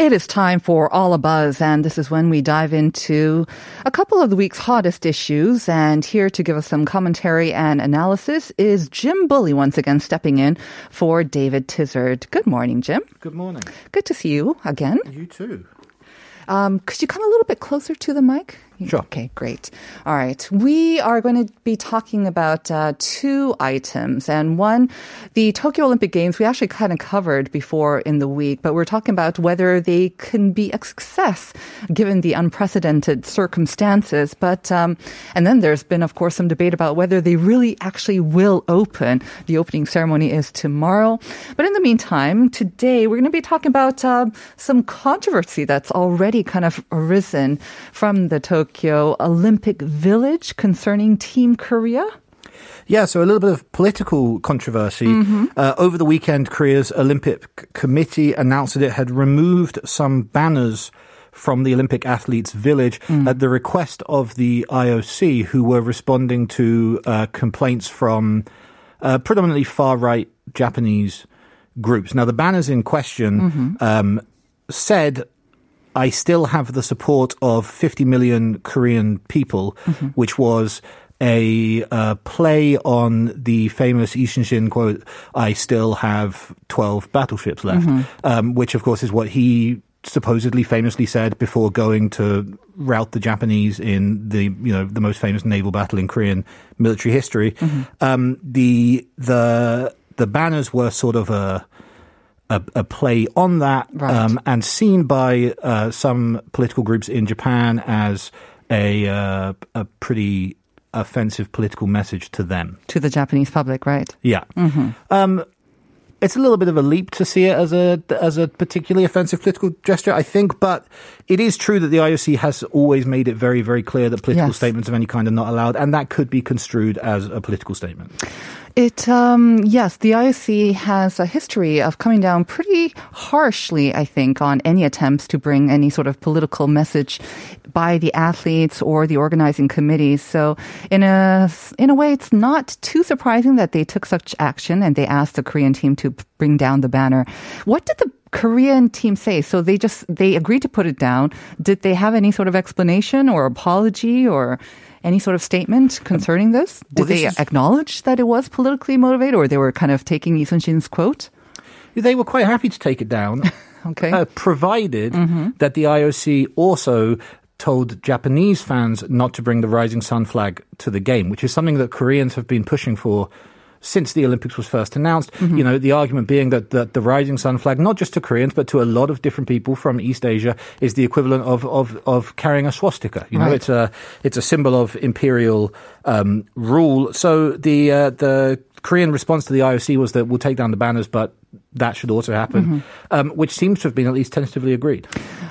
It is time for All a Buzz, and this is when we dive into a couple of the week's hottest issues. And here to give us some commentary and analysis is Jim Bulley once again stepping in for David Tizzard. Good morning, Jim. Good morning. Good to see you again. You too. Um, could you come a little bit closer to the mic? Sure. Okay, great. All right. We are going to be talking about uh, two items. And one, the Tokyo Olympic Games, we actually kind of covered before in the week, but we're talking about whether they can be a success given the unprecedented circumstances. But, um, and then there's been, of course, some debate about whether they really actually will open. The opening ceremony is tomorrow. But in the meantime, today we're going to be talking about uh, some controversy that's already kind of arisen from the Tokyo Olympic Village concerning Team Korea. Yeah, so a little bit of political controversy. Uh, over the weekend, Korea's Olympic Committee announced that it had removed some banners from the Olympic athletes' village at the request of the IOC, who were responding to uh, complaints from uh, predominantly far right Japanese groups. Now, the banners in question um, said I still have the support of 50 million Korean people, which was a uh, play on the famous Lee Shin quote, I still have 12 battleships left, um, which of course is what he supposedly famously said before going to rout the Japanese in the you know the most famous naval battle in Korean military history. Um, the the the banners were sort of a a, a play on that Right. um, and seen by uh, some political groups in Japan as a uh, a pretty offensive political message to them. To the Japanese public, right? Yeah. Um, it's a little bit of a leap to see it as a as a particularly offensive political gesture, I think, but it is true that the IOC has always made it very, very clear that political Yes. statements of any kind are not allowed, and that could be construed as a political statement. It, um, yes, the IOC has a history of coming down pretty harshly, I think, on any attempts to bring any sort of political message by the athletes or the organizing committees. So, in a in a way, it's not too surprising that they took such action and they asked the Korean team to bring down the banner. What did the Korean team say? So they just they agreed to put it down. Did they have any sort of explanation or apology or? Any sort of statement concerning this? Did well, this they is- acknowledge that it was politically motivated, or they were kind of taking Lee Sun-shin's quote? They were quite happy to take it down, Okay. uh, provided that the IOC also told Japanese fans not to bring the rising sun flag to the game, which is something that Koreans have been pushing for since the Olympics was first announced. You know, the argument being that, that the rising sun flag, not just to Koreans, but to a lot of different people from East Asia, is the equivalent of, of, of carrying a swastika. You know, Right. it's a, it's a symbol of imperial um, rule. So the, uh, the Korean response to the IOC was that we'll take down the banners, but that should also happen, um, which seems to have been at least tentatively agreed.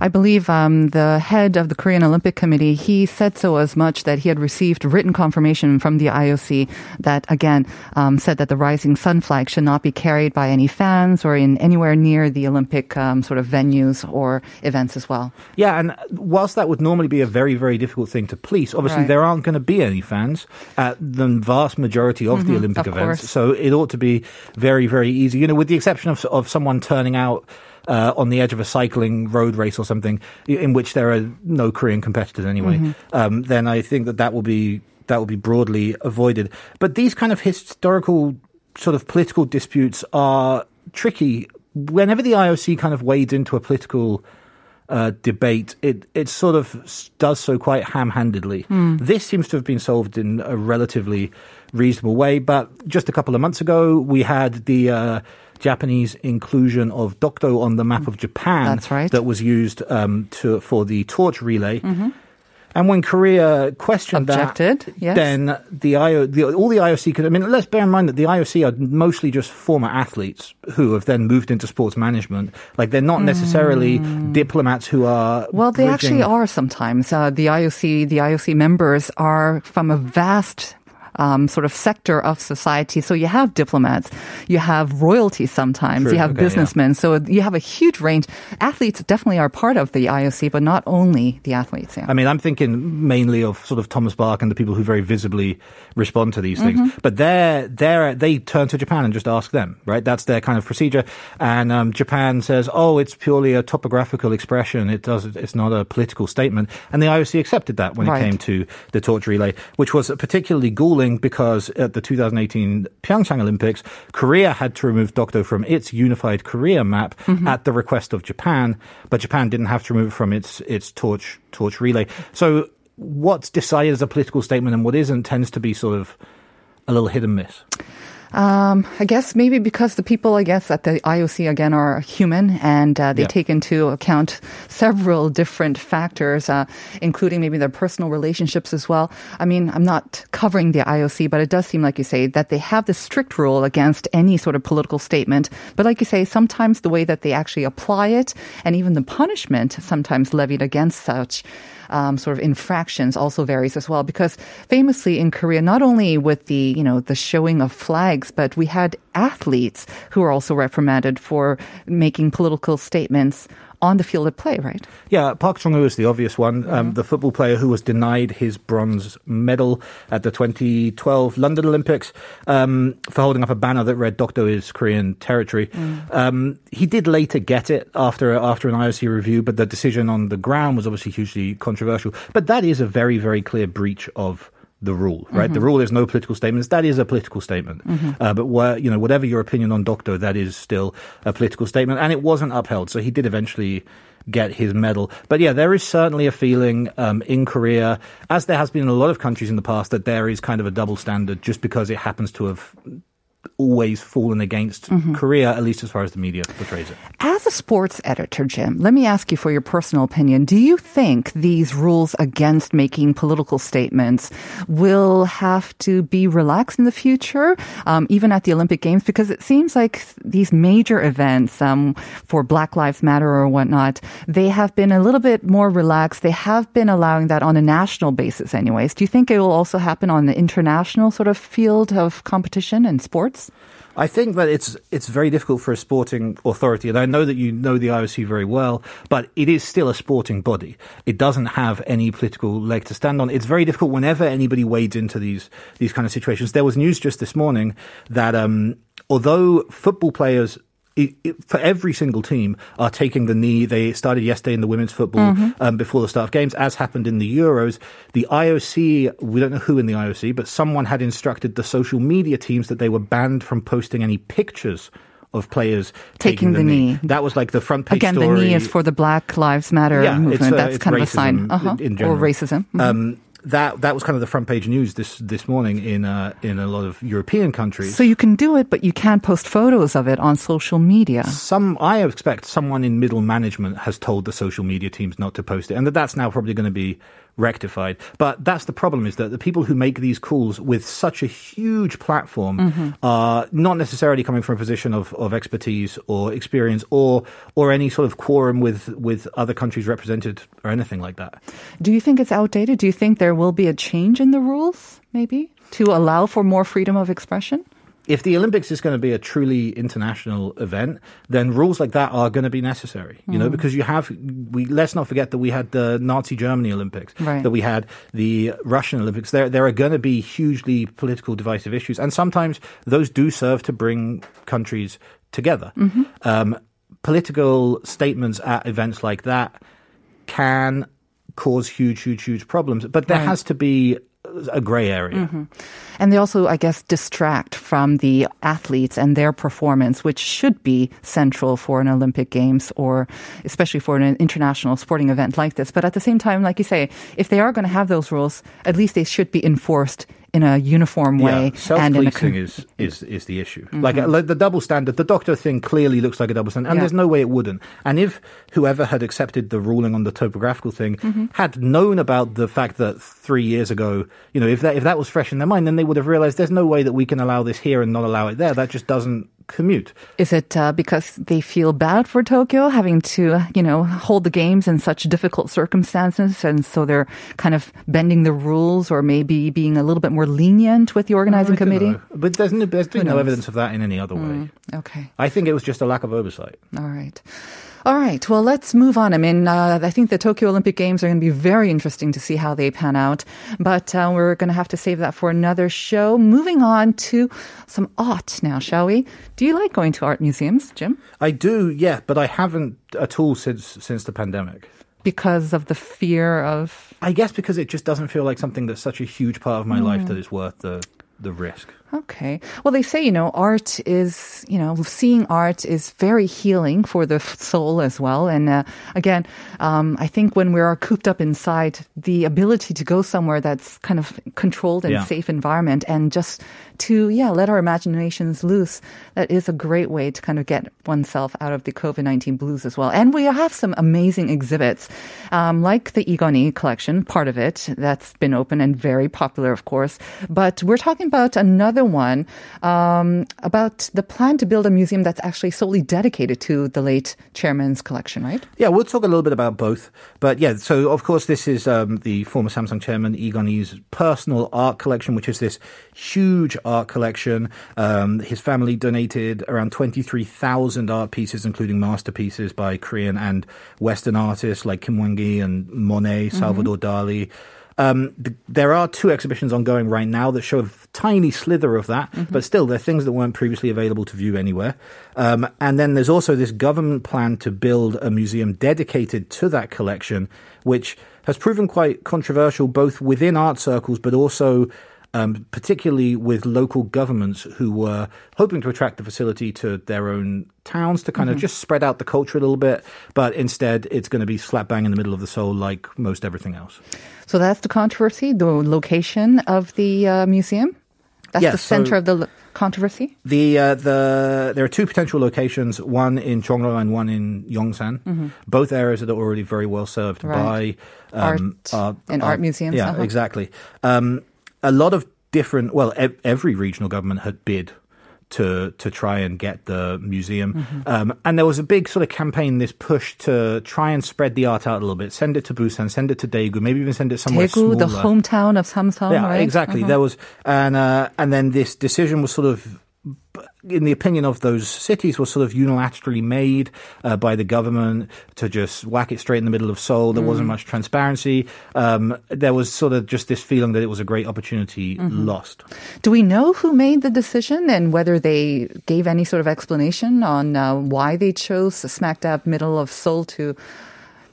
I believe um, the head of the Korean Olympic Committee he said so as much that he had received written confirmation from the IOC that again um, said that the rising sun flag should not be carried by any fans or in anywhere near the Olympic um, sort of venues or events as well. Yeah, and whilst that would normally be a very, very difficult thing to police, obviously Right. there aren't going to be any fans at the vast majority of the Olympic Mm-hmm. of events. course. So it ought to be very, very easy. You know, with the exception of of someone turning out. Uh, on the edge of a cycling road race or something, in which there are no Korean competitors anyway, Mm-hmm. um, then I think that that will be that will be broadly avoided. But these kind of historical sort of political disputes are tricky. Whenever the IOC kind of wades into a political uh, debate, it it sort of does so quite ham-handedly. This seems to have been solved in a relatively reasonable way. But just a couple of months ago, we had the uh, Japanese inclusion of Dokdo on the map of Japan. That's right. That was used um, to for the torch relay. And when Korea questioned Objected, that, yes. then the, IO, the all the IOC could. I mean, let's bear in mind that the IOC are mostly just former athletes who have then moved into sports management. Like they're not necessarily diplomats who are. Well, they bridging- actually are sometimes. Uh, the IOC, the IOC members are from a vast. Um, sort of sector of society. So you have diplomats, you have royalty sometimes, True, you have okay, yeah. businessmen. So you have a huge range. Athletes definitely are part of the IOC, but not only the athletes. Yeah. I mean, I'm thinking mainly of sort of Thomas Bach and the people who very visibly respond to these things. Mm-hmm. But they're, they're, they turn to Japan and just ask them, right? That's their kind of procedure. And um, Japan says, oh, it's purely a topographical expression. It does, it's not a political statement. And the IOC accepted that when Right. it came to the torch relay, which was particularly galling because at the 2018 Pyeongchang Olympics, Korea had to remove Dokdo from its unified Korea map Mm-hmm. at the request of Japan, but Japan didn't have to remove it from its its torch torch relay. So what's decided as a political statement and what isn't tends to be sort of a little hit and miss. Um, I guess maybe because the people, I guess, at the IOC again are human and uh, they Yeah. take into account several different factors, uh, including maybe their personal relationships as well. I mean, I'm not covering the IOC, but it does seem like you say that they have this strict rule against any sort of political statement. But like you say, sometimes the way that they actually apply it and even the punishment sometimes levied against such um, sort of infractions also varies as well because famously in Korea, not only with the you know the showing of flags, but we had athletes who were also reprimanded for making political statements on the field of play, right? Yeah, Park Jong-woo is the obvious one. Mm-hmm. Um, the football player who was denied his bronze medal at the 2012 London Olympics um, for holding up a banner that read "Dokdo is Korean territory." Mm. Um, he did later get it after after an IOC review, but the decision on the ground was obviously hugely controversial. But that is a very very clear breach of the rule, right? The rule is no political statements. That is a political statement. Uh, but wha- you know, whatever your opinion on Dokdo, that is still a political statement, and it wasn't upheld. So he did eventually get his medal. But yeah, there is certainly a feeling um, in Korea, as there has been in a lot of countries in the past, that there is kind of a double standard just because it happens to have always fallen against Korea, at least as far as the media portrays it. As a sports editor, Jim, let me ask you for your personal opinion. Do you think these rules against making political statements will have to be relaxed in the future, um, even at the Olympic Games? Because it seems like these major events um, for Black Lives Matter or whatnot, they have been a little bit more relaxed. They have been allowing that on a national basis, anyways. Do you think it will also happen on the international sort of field of competition and I think that it's it's very difficult for a sporting authority, and I know that you know the IOC very well, but it is still a sporting body. It doesn't have any political leg to stand on. It's very difficult whenever anybody wades into these these kind of situations. There was news just this morning that um, although football players. For every single team are taking the knee. They started yesterday in the women's football um, before the start of games, as happened in the Euros. The IOC, we don't know who in the IOC, but someone had instructed the social media teams that they were banned from posting any pictures of players Taking taking, the knee. That was like the front page Again, story. the knee is for the Black Lives Matter Yeah, movement. uh, That's kind of a sign, uh-huh. in or racism. Mhm. Um, that that was kind of the front page news this this morning in uh, in a lot of European countries. so you can do it, but you can't post photos of it on social media. some I expect someone in middle management has told the social media teams not to post it, and that that's now probably going to be rectified. But that's the problem: is that the people who make these calls with such a huge platform Mm-hmm. are not necessarily coming from a position of, of expertise or experience or or any sort of quorum with with other countries represented or anything like that. Do you think it's outdated? Do you think there will be a change in the rules, maybe, to allow for more freedom of expression? If the Olympics is going to be a truly international event, then rules like that are going to be necessary. You know, because you have we let's not forget that we had the Nazi Germany Olympics, Right. that we had the Russian Olympics. There there are going to be hugely political divisive issues, and sometimes those do serve to bring countries together. Um, political statements at events like that can cause huge, huge, huge problems, but there Right. has to be a gray area. Mm-hmm. And they also, I guess, distract from the athletes and their performance, which should be central for an Olympic Games or especially for an international sporting event like this. But at the same time, like you say, if they are going to have those rules, at least they should be enforced in a uniform way Yeah, and in a self-policing con- is, is is the issue. Like, uh, like the double standard, the Dokdo thing clearly looks like a double standard, and Yeah. there's no way it wouldn't. And if whoever had accepted the ruling on the topographical thing had known about the fact that three years ago, you know, if that if that was fresh in their mind, then they would have realized there's no way that we can allow this here and not allow it there. That just doesn't commute. Is it uh, because they feel bad for Tokyo having to, you know, hold the games in such difficult circumstances, and so they're kind of bending the rules, or maybe being a little bit more lenient with the organizing I committee? know. But there's no, there's been no evidence of that in any other way. Okay. I think it was just a lack of oversight. All right. All right. Well, let's move on. I mean, uh, I think the Tokyo Olympic Games are going to be very interesting to see how they pan out. But uh, we're going to have to save that for another show. Moving on to some art now, shall we? Do you like going to art museums, Jim? I do, yeah, but I haven't at all since since the pandemic. Because of the fear of. I guess because it just doesn't feel like something that's such a huge part of my Hmm. life that it's worth the the risk. Okay. Well, they say, you know, art is, you know, seeing art is very healing for the soul as well. And uh, again, um, I think when we are cooped up inside, the ability to go somewhere that's kind of controlled and Yeah. safe environment and just to, yeah, let our imaginations loose, that is a great way to kind of get oneself out of the COVID 19 blues as well. And we have some amazing exhibits, um, like the Lee Kun-hee collection, part of it, that's been open and very popular, of course. But we're talking about another one um, about the plan to build a museum that's actually solely dedicated to the late chairman's collection, right? Yeah, we'll talk a little bit about both. But yeah, so of course, this is um, the former Samsung chairman, Lee Kun-hee's personal art collection, which is this huge art collection. Um, his family donated around 23,000 art pieces, including masterpieces by Korean and Western artists like Kim Whan-ki and Monet, Salvador Dali. Um, th- there are two exhibitions ongoing right now that show a tiny slither of that, but still, they're things that weren't previously available to view anywhere. Um, and then there's also this government plan to build a museum dedicated to that collection, which has proven quite controversial both within art circles, but also um, particularly with local governments who were hoping to attract the facility to their own towns to kind of just spread out the culture a little bit. But instead, it's going to be slap bang in the middle of the Seoul like most everything else. So that's the controversy, the location of the uh, museum? That's Yeah, the center so- of the controversy? The uh, the there are two potential locations, one in Chongro and one in Yongsan. Both areas that are already very well served Mm-hmm. Right. by um, Art and art museums, Yeah, uh-huh. exactly. Um, a lot of different. Well, ev- every regional government had bid. To, to try and get the museum, Mm-hmm. um, and there was a big sort of campaign, this push to try and spread the art out a little bit, send it to Busan, send it to Daegu, maybe even send it somewhere Daegu, smaller. the hometown of Samsung, Yeah, right? exactly. Uh-huh. There was, and uh, and then this decision was sort of, in the opinion of those cities, was sort of unilaterally made uh, by the government to just whack it straight in the middle of Seoul. There Mm. wasn't much transparency. Um, there was sort of just this feeling that it was a great opportunity Mm-hmm. lost. Do we know who made the decision and whether they gave any sort of explanation on uh, why they chose smack dab middle of Seoul to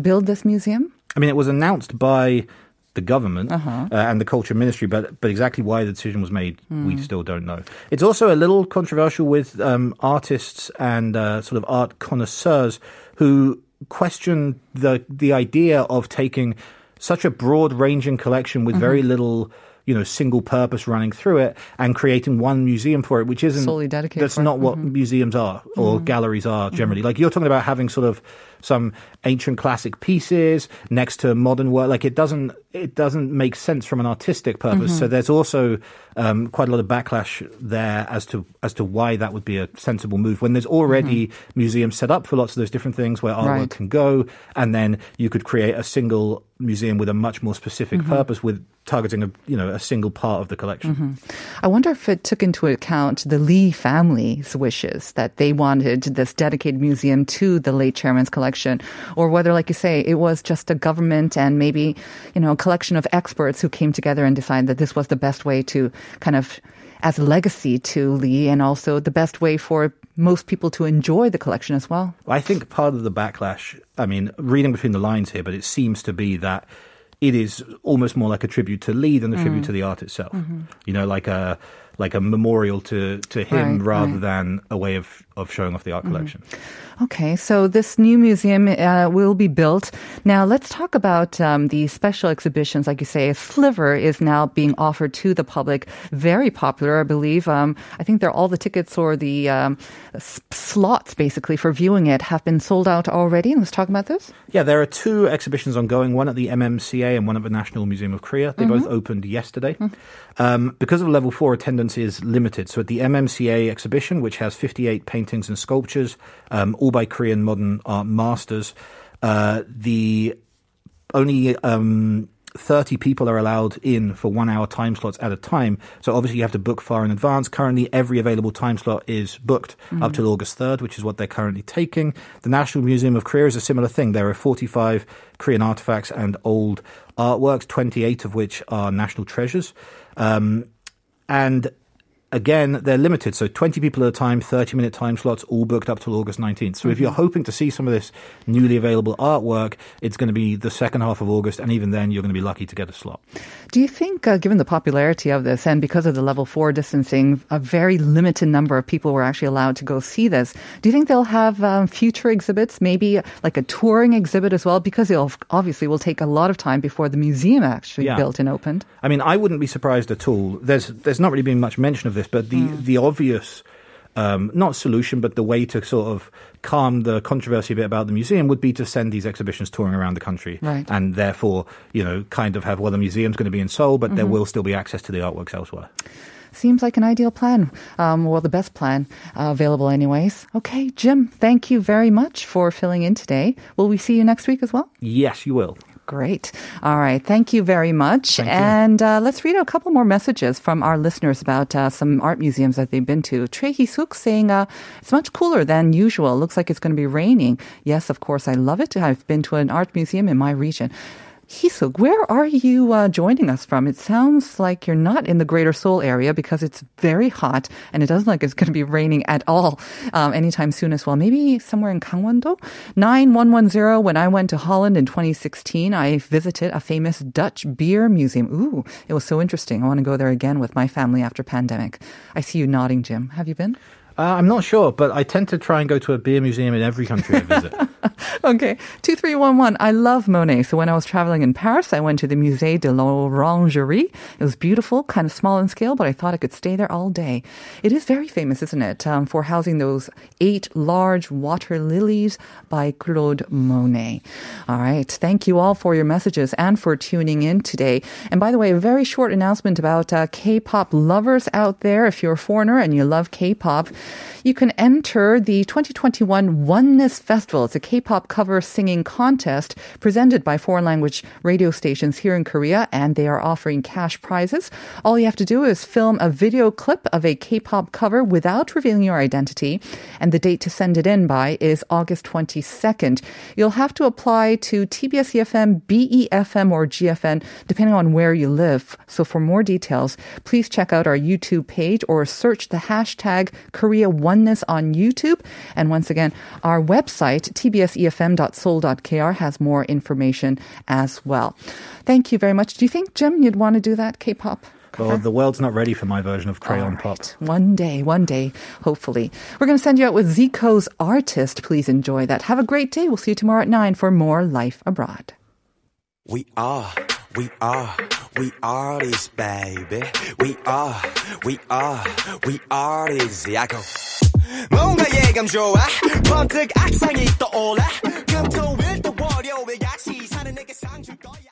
build this museum? I mean, it was announced by the government Uh-huh. uh, and the culture ministry, but but exactly why the decision was made, we Hmm. still don't know. It's also a little controversial with um, artists and uh, sort of art connoisseurs who question the the idea of taking such a broad ranging collection with Mm-hmm. very little. You know, single purpose running through it and creating one museum for it, which isn't Solely dedicated That's for it. not what museums are or galleries are generally. Like you're talking about having sort of some ancient classic pieces next to modern work. Like it doesn't it doesn't make sense from an artistic purpose. Mm-hmm. So there's also um, quite a lot of backlash there as to as to why that would be a sensible move when there's already mm-hmm. museums set up for lots of those different things where artwork Right. can go, and then you could create a single museum with a much more specific mm-hmm. purpose with targeting a you know a single part of the collection. I wonder if it took into account the Lee family's wishes that they wanted this dedicated museum to the late chairman's collection, or whether, like you say, it was just a government and maybe, you know, a collection of experts who came together and decided that this was the best way to kind of as a legacy to Lee and also the best way for most people to enjoy the collection as well. I think part of the backlash, I mean, reading between the lines here, but it seems to be that it is almost more like a tribute to Lee than a tribute mm. to the art itself. Mm-hmm. You know, like a like a memorial to to him Right, rather right. than a way of of showing off the art collection. Okay, so this new museum uh, will be built. Now, let's talk about um, the special exhibitions. Like you say, a sliver is now being offered to the public. Very popular, I believe. Um, I think they're all the tickets or the um, s- slots, basically, for viewing it have been sold out already. Let's talk about this. Yeah, there are two exhibitions ongoing, one at the MMCA and one at the National Museum of Korea. They both opened yesterday. Um, because of level four, attendance is limited. So at the MMCA exhibition, which has 58 paintings and sculptures, um, all by Korean modern art masters, uh, the only um, 30 people are allowed in for one hour time slots at a time. So obviously you have to book far in advance. Currently, every available time slot is booked up till August 3rd, which is what they're currently taking. The National Museum of Korea is a similar thing. There are 45 Korean artifacts and old artworks, 28 of which are national treasures. Um, and again, they're limited. So 20 people at a time, 30 minute time slots, all booked up till August 19th. So if you're hoping to see some of this newly available artwork, it's going to be the second half of August. And even then, you're going to be lucky to get a slot. Do you think, uh, given the popularity of this and because of the level four distancing, a very limited number of people were actually allowed to go see this? Do you think they'll have um, future exhibits, maybe like a touring exhibit as well? Because it'll obviously will take a lot of time before the museum actually Yeah. built and opened. I mean, I wouldn't be surprised at all. There's there's not really been much mention of this, but the the obvious. Um, not solution, but the way to sort of calm the controversy a bit about the museum would be to send these exhibitions touring around the country, Right. and therefore, you know, kind of have well, the museum's going to be in Seoul, but there will still be access to the artworks elsewhere. Seems like an ideal plan. Um, well, the best plan uh, available, anyways. Okay, Jim, thank you very much for filling in today. Will we see you next week as well? Yes, you will. Great. All right. Thank you very much. Thank and uh, let's read a couple more messages from our listeners about uh, some art museums that they've been to. Choi Hee-suk saying uh, it's much cooler than usual. Looks like it's going to be raining. Yes, of course, I love it. I've been to an art museum in my region. Hisuk, where are you uh, joining us from? It sounds like you're not in the Greater Seoul area because it's very hot and it doesn't look like it's going to be raining at all um, anytime soon as well. Maybe somewhere in Gangwon-do? 9110, when I went to Holland in 2016, I visited a famous Dutch beer museum. Ooh, it was so interesting. I want to go there again with my family after pandemic. I see you nodding, Jim. Have you been? Uh, I'm not sure, but I tend to try and go to a beer museum in every country I visit. Okay, 2311. I love Monet. So when I was traveling in Paris, I went to the Musée de l'Orangerie. It was beautiful, kind of small in scale, but I thought I could stay there all day. It is very famous, isn't it, um, for housing those eight large water lilies by Claude Monet. All right. Thank you all for your messages and for tuning in today. And by the way, a very short announcement about uh, K-pop lovers out there. If you're a foreigner and you love K-pop, you can enter the 2021 Oneness Festival. It's a K-pop cover singing contest presented by foreign language radio stations here in Korea, and they are offering cash prizes. All you have to do is film a video clip of a K-pop cover without revealing your identity, and the date to send it in by is August 22nd. You'll have to apply to TBS EFM, BEFM, or GFN, depending on where you live. So for more details, please check out our YouTube page or search the hashtag Korea Oneness on YouTube. And once again, our website, E tbsefm.seoul.kr, has more information as well. Thank you very much. Do you think, Jim, you'd want to do that K-pop? well, the world's not ready for my version of crayon All pop. One day, one day, hopefully. We're going to send you out with Zico's Artist. Please enjoy that. Have a great day. We'll see you tomorrow at 9 for more Life Abroad. We are, we are, we are this baby. We are, we are, we are this. I go. 쾌감 좋아? 번뜩 악상이 떠올라? 금토일 또 월요일 약시 사는 내게 상 줄 거야.